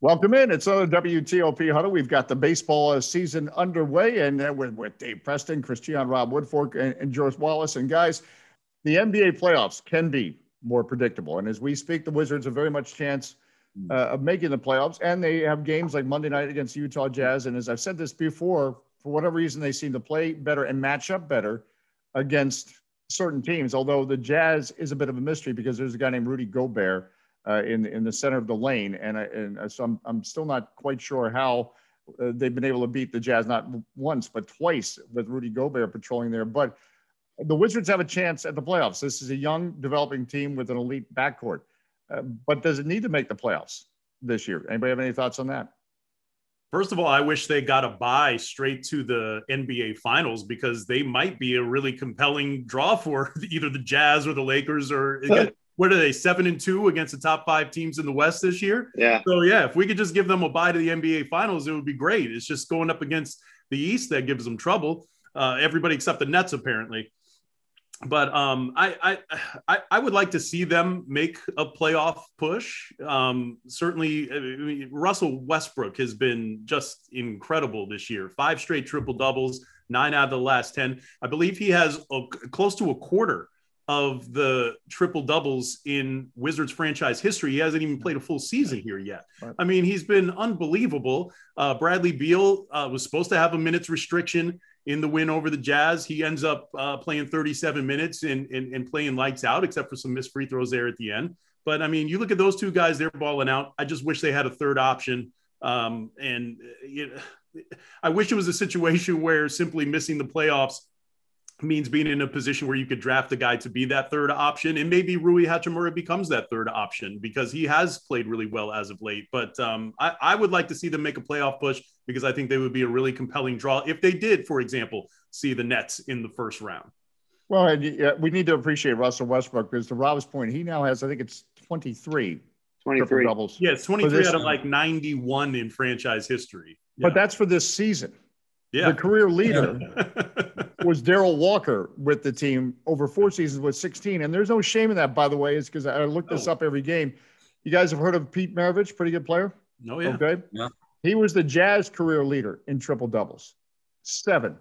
Welcome in. It's another WTOP huddle. We've got the baseball season underway, and uh, with, with Dave Preston, Chris Cichon, Rob Woodfork, and, and George Wallace. And guys, the NBA playoffs can be more predictable. And as we speak, the Wizards have very much chance uh, of making the playoffs, and they have games like Monday night against Utah Jazz. And as I've said this before, for whatever reason, they seem to play better and match up better against certain teams. Although the Jazz is a bit of a mystery because there's a guy named Rudy Gobert uh, in in the center of the lane, and I, and so I'm I'm still not quite sure how uh, they've been able to beat the Jazz not once but twice with Rudy Gobert patrolling there. But the Wizards have a chance at the playoffs. This is a young developing team with an elite backcourt. Uh, but does it need to make the playoffs this year? Anybody have any thoughts on that? First of all, I wish they got a buy straight to the NBA Finals because they might be a really compelling draw for either the Jazz or the Lakers or what are they seven and two against the top five teams in the West this year? Yeah. So yeah, if we could just give them a bye to the NBA Finals, it would be great. It's just going up against the East that gives them trouble. Uh, everybody except the Nets apparently. But um, I, I I would like to see them make a playoff push. Um, certainly, I mean, Russell Westbrook has been just incredible this year. Five straight triple doubles, nine out of the last ten. I believe he has a, close to a quarter of the triple doubles in Wizards franchise history. He hasn't even played a full season here yet. I mean, he's been unbelievable. Uh, Bradley Beal uh, was supposed to have a minutes restriction in the win over the Jazz. He ends up uh, playing 37 minutes and, and, and playing lights out, except for some missed free throws there at the end. But I mean, you look at those two guys, they're balling out. I just wish they had a third option. Um, and you know, I wish it was a situation where simply missing the playoffs means being in a position where you could draft a guy to be that third option. And maybe Rui Hachimura becomes that third option because he has played really well as of late. But um, I, I, would like to see them make a playoff push because I think they would be a really compelling draw if they did, for example, see the Nets in the first round. Well, and, we need to appreciate Russell Westbrook because to Rob's point, he now has, I think it's 23 23 doubles. Yeah, it's 23 out of like 91 in franchise history. Yeah. But that's for this season. Yeah. The career leader was Darrell Walker with the team over four seasons with 16. And there's no shame in that, by the way, is because I look this oh. up every game. You guys have heard of Pete Maravich, pretty good player? No, yeah. Okay. Yeah. He was the Jazz career leader in triple doubles, seven,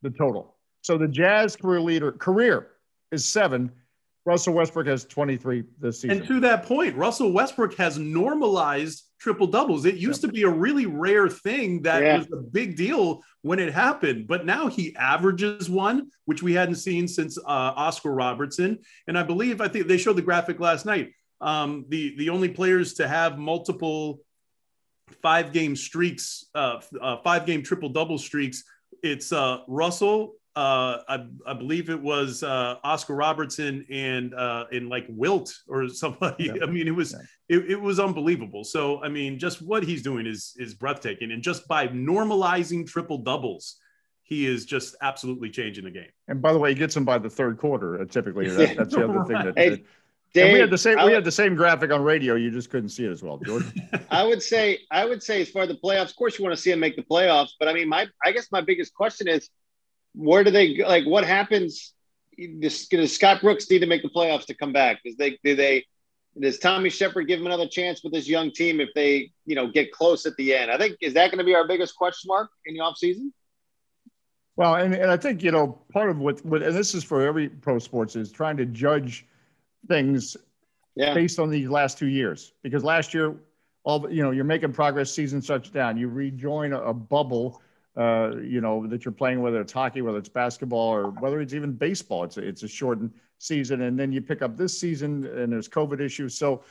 the total. So the Jazz career leader career is seven. Russell Westbrook has 23 this season. And to that point, Russell Westbrook has normalized triple doubles. It used to be a really rare thing that yeah. was a big deal when it happened, but now he averages one, which we hadn't seen since uh, Oscar Robertson. And I believe I think they showed the graphic last night. Um, the the only players to have multiple five game streaks, uh, uh, five game triple double streaks. It's uh, Russell, uh, I, I, believe it was uh, Oscar Robertson and uh, and like Wilt or somebody. Yeah. I mean, it was yeah. it, it, was unbelievable. So I mean, just what he's doing is is breathtaking, and just by normalizing triple doubles, he is just absolutely changing the game. And by the way, he gets them by the third quarter. Uh, typically, that, that's the other right. thing that. Hey, Dave, we had the same. we had the same graphic on radio. You just couldn't see it as well, George. I would say. I would say, as far as the playoffs, of course, you want to see him make the playoffs. But I mean, my. I guess my biggest question is where do they like? What happens? Does, does Scott Brooks need to make the playoffs to come back? Does they do they? Does Tommy Sheppard give him another chance with this young team if they you know get close at the end? I think is that going to be our biggest question mark in the offseason? Well, and, and I think you know part of what, what and this is for every pro sports is trying to judge things yeah. based on these last two years because last year all you know you're making progress season shuts down you rejoin a, a bubble uh, you know, that you're playing, whether it's hockey, whether it's basketball, or whether it's even baseball. It's a, it's a shortened season, and then you pick up this season, and there's COVID issues, so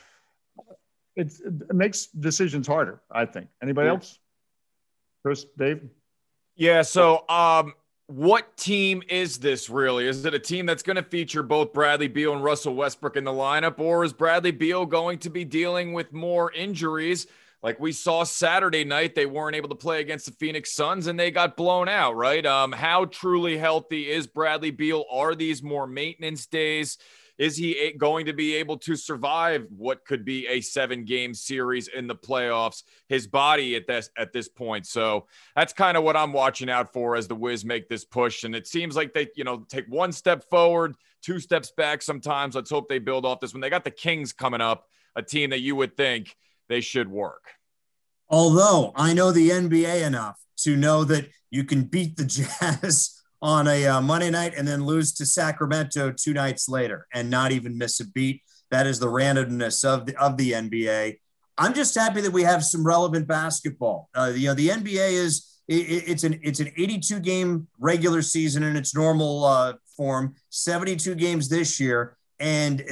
it, it makes decisions harder. I think. Anybody yeah. else? Chris, Dave. Yeah. So, um, what team is this really? Is it a team that's going to feature both Bradley Beal and Russell Westbrook in the lineup, or is Bradley Beal going to be dealing with more injuries? Like we saw Saturday night, they weren't able to play against the Phoenix Suns and they got blown out, right? Um, how truly healthy is Bradley Beal? Are these more maintenance days? Is he going to be able to survive what could be a seven game series in the playoffs? His body at this at this point. So that's kind of what I'm watching out for as the Wiz make this push. And it seems like they, you know, take one step forward, two steps back sometimes. Let's hope they build off this when they got the Kings coming up, a team that you would think they should work. Although I know the NBA enough to know that you can beat the Jazz on a uh, Monday night and then lose to Sacramento two nights later and not even miss a beat. That is the randomness of the of the NBA. I'm just happy that we have some relevant basketball. Uh, you know, the NBA is it, it's an it's an 82 game regular season in its normal uh, form, 72 games this year, and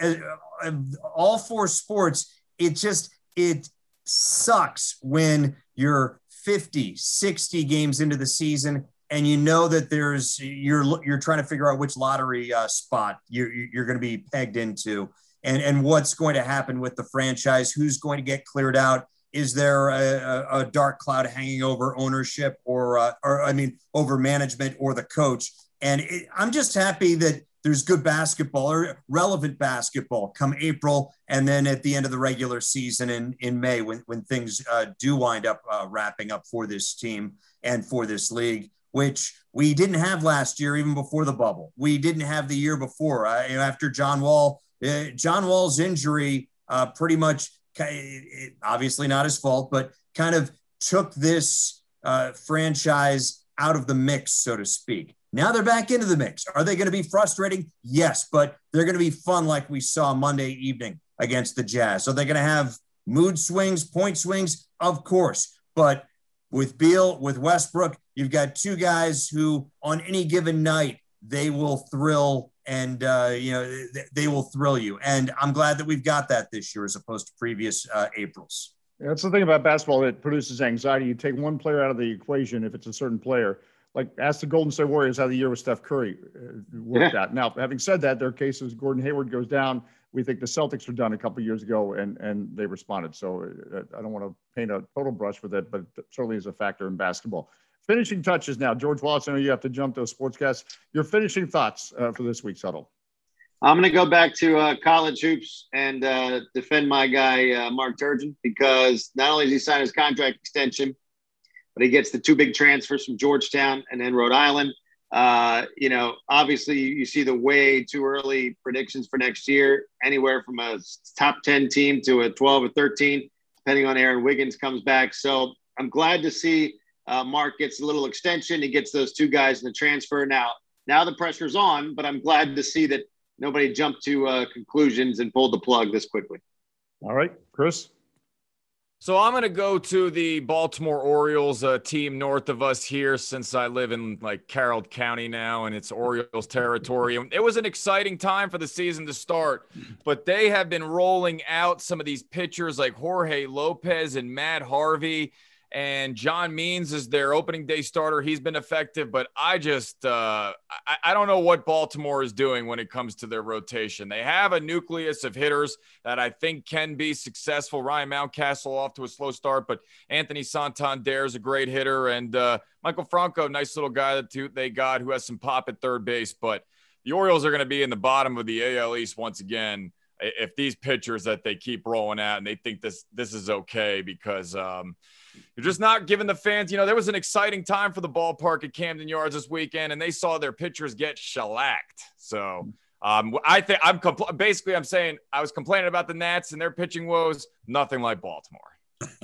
uh, uh, all four sports. It just it sucks when you're 50, 60 games into the season and you know that there's you're you're trying to figure out which lottery uh, spot you're you're going to be pegged into. And and what's going to happen with the franchise? Who's going to get cleared out? Is there a, a dark cloud hanging over ownership or uh, or i mean over management or the coach? And it, i'm just happy that there's good basketball or relevant basketball come april and then at the end of the regular season in in may when, when things uh, do wind up uh, wrapping up for this team and for this league which we didn't have last year, even before the bubble. We didn't have the year before. Uh, after John Wall, uh, John Wall's injury, uh, pretty much, obviously not his fault, but kind of took this uh, franchise out of the mix, so to speak. Now they're back into the mix. Are they going to be frustrating? Yes, but they're going to be fun, like we saw Monday evening against the Jazz. So they're going to have mood swings, point swings, of course. But with Beal, with Westbrook, you've got two guys who, on any given night, they will thrill and uh, you know they will thrill you. And I'm glad that we've got that this year as opposed to previous uh, Aprils. That's the thing about basketball that produces anxiety. You take one player out of the equation if it's a certain player. Like ask the Golden State Warriors how the year with Steph Curry uh, worked yeah. out. Now, having said that, there are cases Gordon Hayward goes down we think the Celtics were done a couple years ago, and and they responded. So uh, I don't want to paint a total brush with it, but it certainly is a factor in basketball. Finishing touches now, George Wallace. I know you have to jump to a sportscast. Your finishing thoughts uh, for this week's huddle. I'm going to go back to uh, college hoops and uh, defend my guy uh, Mark Turgeon because not only did he sign his contract extension, but he gets the two big transfers from Georgetown and then Rhode Island. Uh, you know, obviously you see the way too early predictions for next year, anywhere from a top 10 team to a 12 or 13, depending on Aaron Wiggins comes back. So I'm glad to see uh, Mark gets a little extension. He gets those two guys in the transfer. Now, now the pressure's on, but I'm glad to see that nobody jumped to uh, conclusions and pulled the plug this quickly. All right, Chris. So I'm going to go to the Baltimore Orioles, a team north of us here, since I live in like Carroll County now, and it's Orioles territory. It was an exciting time for the season to start, but they have been rolling out some of these pitchers like Jorge Lopez and Matt Harvey and John Means is their opening day starter. He's been effective, but I just uh, I, I, don't know what Baltimore is doing when it comes to their rotation. They have a nucleus of hitters that I think can be successful. Ryan Mountcastle off to a slow start, but Anthony Santander is a great hitter, and uh, Maikel Franco, nice little guy that they got who has some pop at third base. But the Orioles are going to be in the bottom of the AL East once again if these pitchers that they keep rolling out and they think this this is okay because. Um, you're just not giving the fans, you know, there was an exciting time for the ballpark at Camden Yards this weekend, and they saw their pitchers get shellacked. So um, I think I'm compl- basically I'm saying I was complaining about the Nats and their pitching woes, nothing like Baltimore.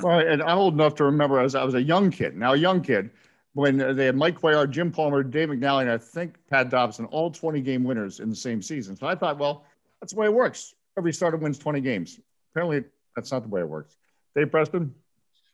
Well, and I'm old enough to remember as I was a young kid, now a young kid, when they had Mike Cuellar, Jim Palmer, Dave McNally, and I think Pat Dobson, all 20 game winners in the same season. So I thought, well, that's the way it works. Every starter wins 20 games. Apparently, that's not the way it works. Dave Preston,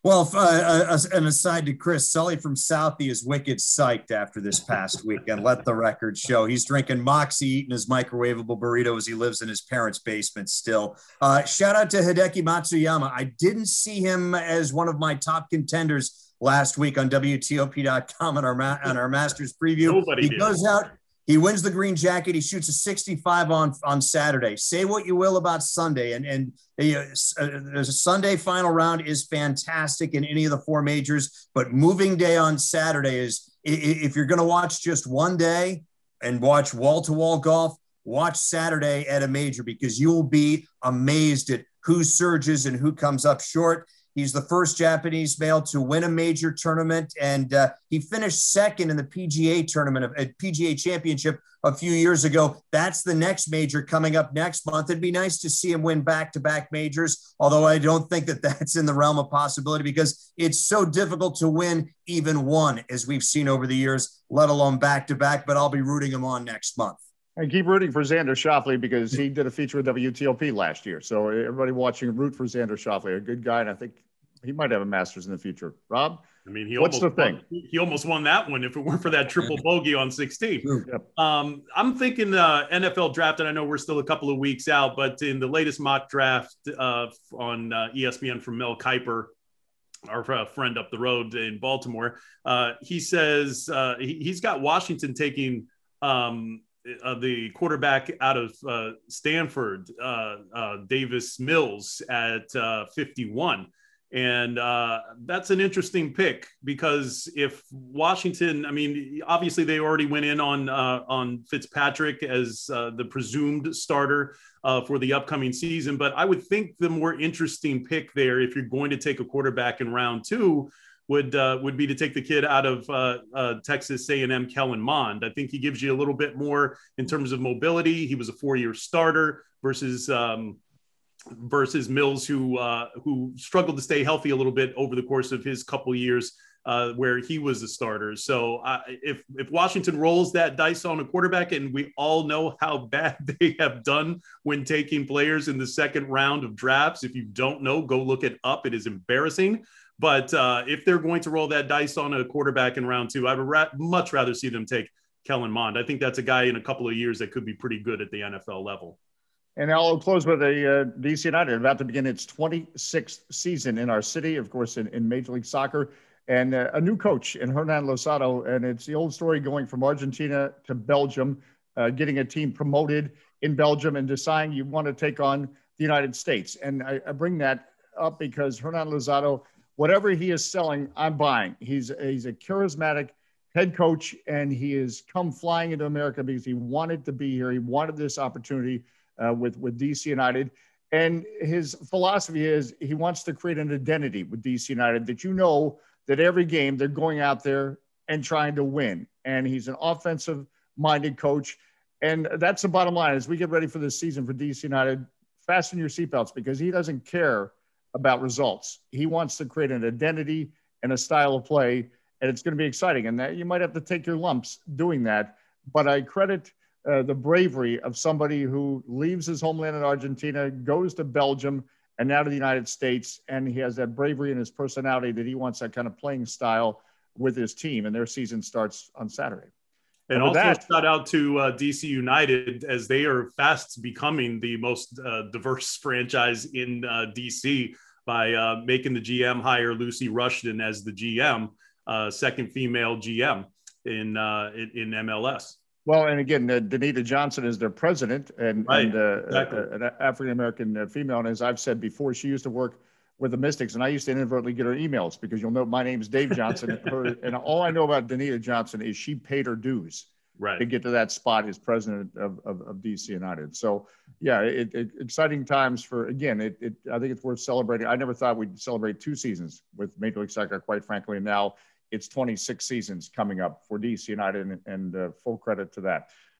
well, uh, uh, an aside to Chris, Sully from Southie is wicked psyched after this past weekend. Let the record show. He's drinking Moxie, eating his microwavable burrito as he lives in his parents' basement still. Uh, shout out to Hideki Matsuyama. I didn't see him as one of my top contenders last week on WTOP.com on our, ma- on our Masters preview. Nobody he did. goes out he wins the green jacket. He shoots a 65 on on Saturday. Say what you will about Sunday, and and uh, a Sunday final round is fantastic in any of the four majors. But moving day on Saturday is if you're going to watch just one day and watch wall to wall golf, watch Saturday at a major because you will be amazed at who surges and who comes up short. He's the first Japanese male to win a major tournament, and uh, he finished second in the PGA tournament of a PGA Championship a few years ago. That's the next major coming up next month. It'd be nice to see him win back-to-back majors, although I don't think that that's in the realm of possibility because it's so difficult to win even one, as we've seen over the years, let alone back-to-back. But I'll be rooting him on next month. And keep rooting for Xander Schauffele because he did a feature with WTOP last year. So everybody watching, root for Xander Schauffele, a good guy, and I think he might have a Masters in the future. Rob, I mean, he what's almost the thing? Won, he almost won that one if it weren't for that triple bogey on 16. Yep. Um, I'm thinking the NFL draft, and I know we're still a couple of weeks out, but in the latest mock draft uh, on uh, ESPN from Mel Kiper, our uh, friend up the road in Baltimore, uh, he says uh, he, has got Washington taking um, uh, the quarterback out of uh, Stanford, uh, uh Davis Mills, at uh, 51. And uh, that's an interesting pick because if Washington, I mean, obviously they already went in on on Fitzpatrick as the presumed starter for the upcoming season, but I would think the more interesting pick there, if you're going to take a quarterback in round two, would uh, would be to take the kid out of uh, uh, Texas A&M, Kellen Mond. I think he gives you a little bit more in terms of mobility. He was a four-year starter versus um, versus Mills, who uh, who struggled to stay healthy a little bit over the course of his couple years. Uh, where he was a starter. So if if Washington rolls that dice on a quarterback, and we all know how bad they have done when taking players in the second round of drafts, if you don't know, go look it up. It is embarrassing. But uh, if they're going to roll that dice on a quarterback in round two, I would ra- much rather see them take Kellen Mond. I think that's a guy in a couple of years that could be pretty good at the NFL level. And I'll close with a uh, DC United about to begin its 26th season in our city, of course, in, in Major League Soccer, and uh, a new coach in Hernan Losada. And it's the old story going from Argentina to Belgium, uh, getting a team promoted in Belgium and deciding you want to take on the United States. And I, I bring that up because Hernan Losada whatever he is selling, I'm buying. He's he's a charismatic head coach, and he has come flying into America because he wanted to be here. He wanted this opportunity uh, with with DC United, and his philosophy is he wants to create an identity with DC United that you know that every game they're going out there and trying to win. And he's an offensive minded coach. And that's the bottom line as we get ready for this season for DC United. Fasten your seatbelts because he doesn't care about results. He wants to create an identity and a style of play, and it's going to be exciting. And that you might have to take your lumps doing that. But I credit uh, the bravery of somebody who leaves his homeland in Argentina, goes to Belgium, and now to the United States, and he has that bravery in his personality that he wants that kind of playing style with his team. And their season starts on Saturday. And, also that, shout out to uh, DC United as they are fast becoming the most uh, diverse franchise in uh, DC by uh, making the GM hire Lucy Rushton as the GM, uh, second female GM in, uh, in, in MLS. Well, and again, uh, Danita Johnson is their president and, right. and uh, exactly. an African American female. And as I've said before, she used to work with the Mystics, and I used to inadvertently get her emails because you'll know my name is Dave Johnson. her, and all I know about Danita Johnson is she paid her dues right. to get to that spot as president of, of, of DC United. So, yeah, it, it, exciting times for again. It, it I think it's worth celebrating. I never thought we'd celebrate two seasons with Major League Soccer, quite frankly. And now it's 26 seasons coming up for DC United, and, and uh, full credit to that.